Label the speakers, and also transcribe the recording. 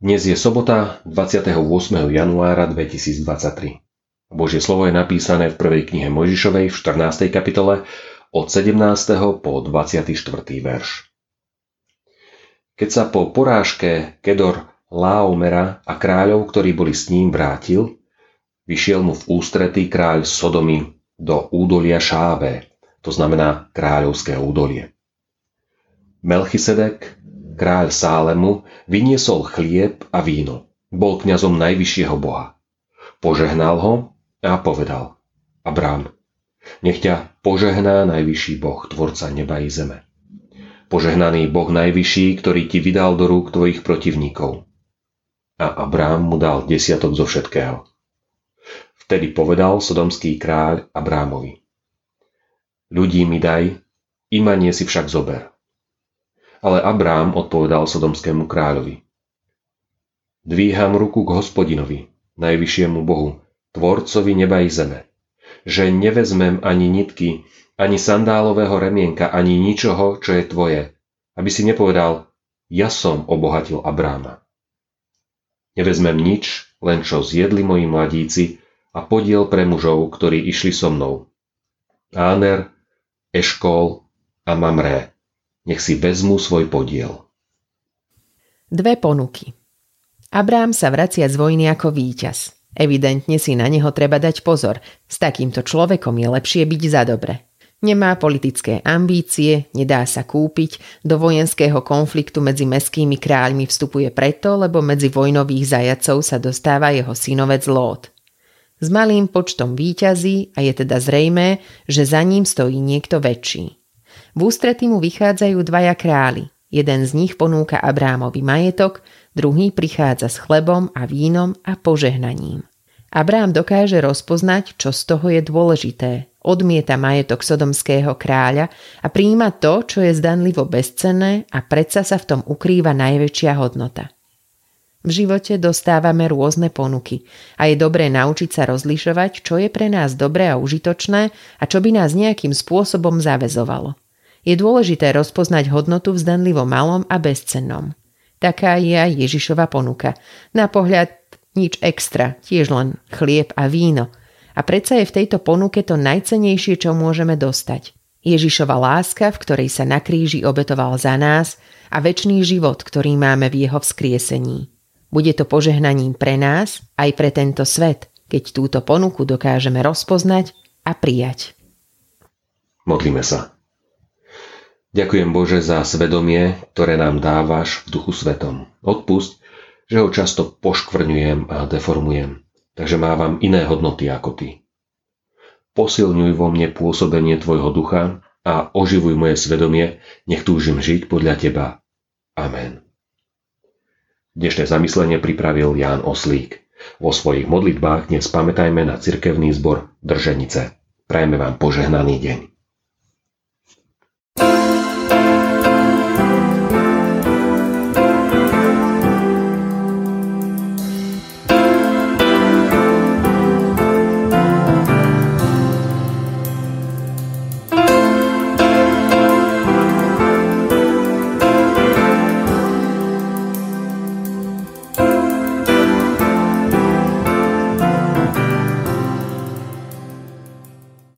Speaker 1: Dnes je sobota 28. januára 2023. Božie slovo je napísané v prvej knihe Mojžišovej v 14. kapitole od 17. po 24. verš. Keď sa po porážke Kedor Laomera a kráľov, ktorí boli s ním, vrátil, vyšiel mu v ústretý kráľ Sodomy do údolia Šáve, to znamená kráľovské údolie. Melchisedek, kráľ Sálemu, vyniesol chlieb a víno. Bol kňazom najvyššieho boha. Požehnal ho a povedal Abrám, nech ťa požehná najvyšší boh, tvorca neba i zeme. Požehnaný boh najvyšší, ktorý ti vydal do rúk tvojich protivníkov. A Abrám mu dal desiatok zo všetkého. Vtedy povedal sodomský kráľ Abrámovi. Ľudí mi daj, imanie si však zober. Ale Abrám odpovedal sodomskému kráľovi. Dvíham ruku k hospodinovi, najvyššiemu Bohu, tvorcovi neba i zeme, že nevezmem ani nitky, ani sandálového remienka, ani ničoho, čo je tvoje, aby si nepovedal, ja som obohatil Abráma. Nevezmem nič, len čo zjedli moji mladíci a podiel pre mužov, ktorí išli so mnou. Áner, Eškol a Mamré, nech si vezmú svoj podiel.
Speaker 2: Dve ponuky. Abrám sa vracia z vojny ako víťaz. Evidentne si na neho treba dať pozor. S takýmto človekom je lepšie byť za dobre. Nemá politické ambície, nedá sa kúpiť, do vojenského konfliktu medzi meskými kráľmi vstupuje preto, lebo medzi vojnových zajacov sa dostáva jeho synovec Lót. S malým počtom výťazí a je teda zrejmé, že za ním stojí niekto väčší. V ústretí mu vychádzajú dvaja králi. Jeden z nich ponúka Abrámovi majetok, druhý prichádza s chlebom a vínom a požehnaním. Abrám dokáže rozpoznať, čo z toho je dôležité. Odmieta majetok sodomského kráľa a príjima to, čo je zdanlivo bezcenné a predsa sa v tom ukrýva najväčšia hodnota. V živote dostávame rôzne ponuky a je dobré naučiť sa rozlišovať, čo je pre nás dobré a užitočné a čo by nás nejakým spôsobom zavezovalo. Je dôležité rozpoznať hodnotu v zdanlivo malom a bezcennom. Taká je aj Ježišova ponuka. Na pohľad nič extra, tiež len chlieb a víno. A predsa je v tejto ponuke to najcenejšie, čo môžeme dostať. Ježišova láska, v ktorej sa na kríži obetoval za nás a väčší život, ktorý máme v jeho vzkriesení. Bude to požehnaním pre nás aj pre tento svet, keď túto ponuku dokážeme rozpoznať a prijať.
Speaker 1: Modlíme sa. Ďakujem Bože za svedomie, ktoré nám dávaš v duchu svetom. Odpust, že ho často poškvrňujem a deformujem, takže mávam iné hodnoty ako ty. Posilňuj vo mne pôsobenie tvojho ducha a oživuj moje svedomie, nech túžim žiť podľa teba. Amen. Dnešné zamyslenie pripravil Ján Oslík. Vo svojich modlitbách dnes pamätajme na cirkevný zbor Drženice. Prajme vám požehnaný deň. Thank you.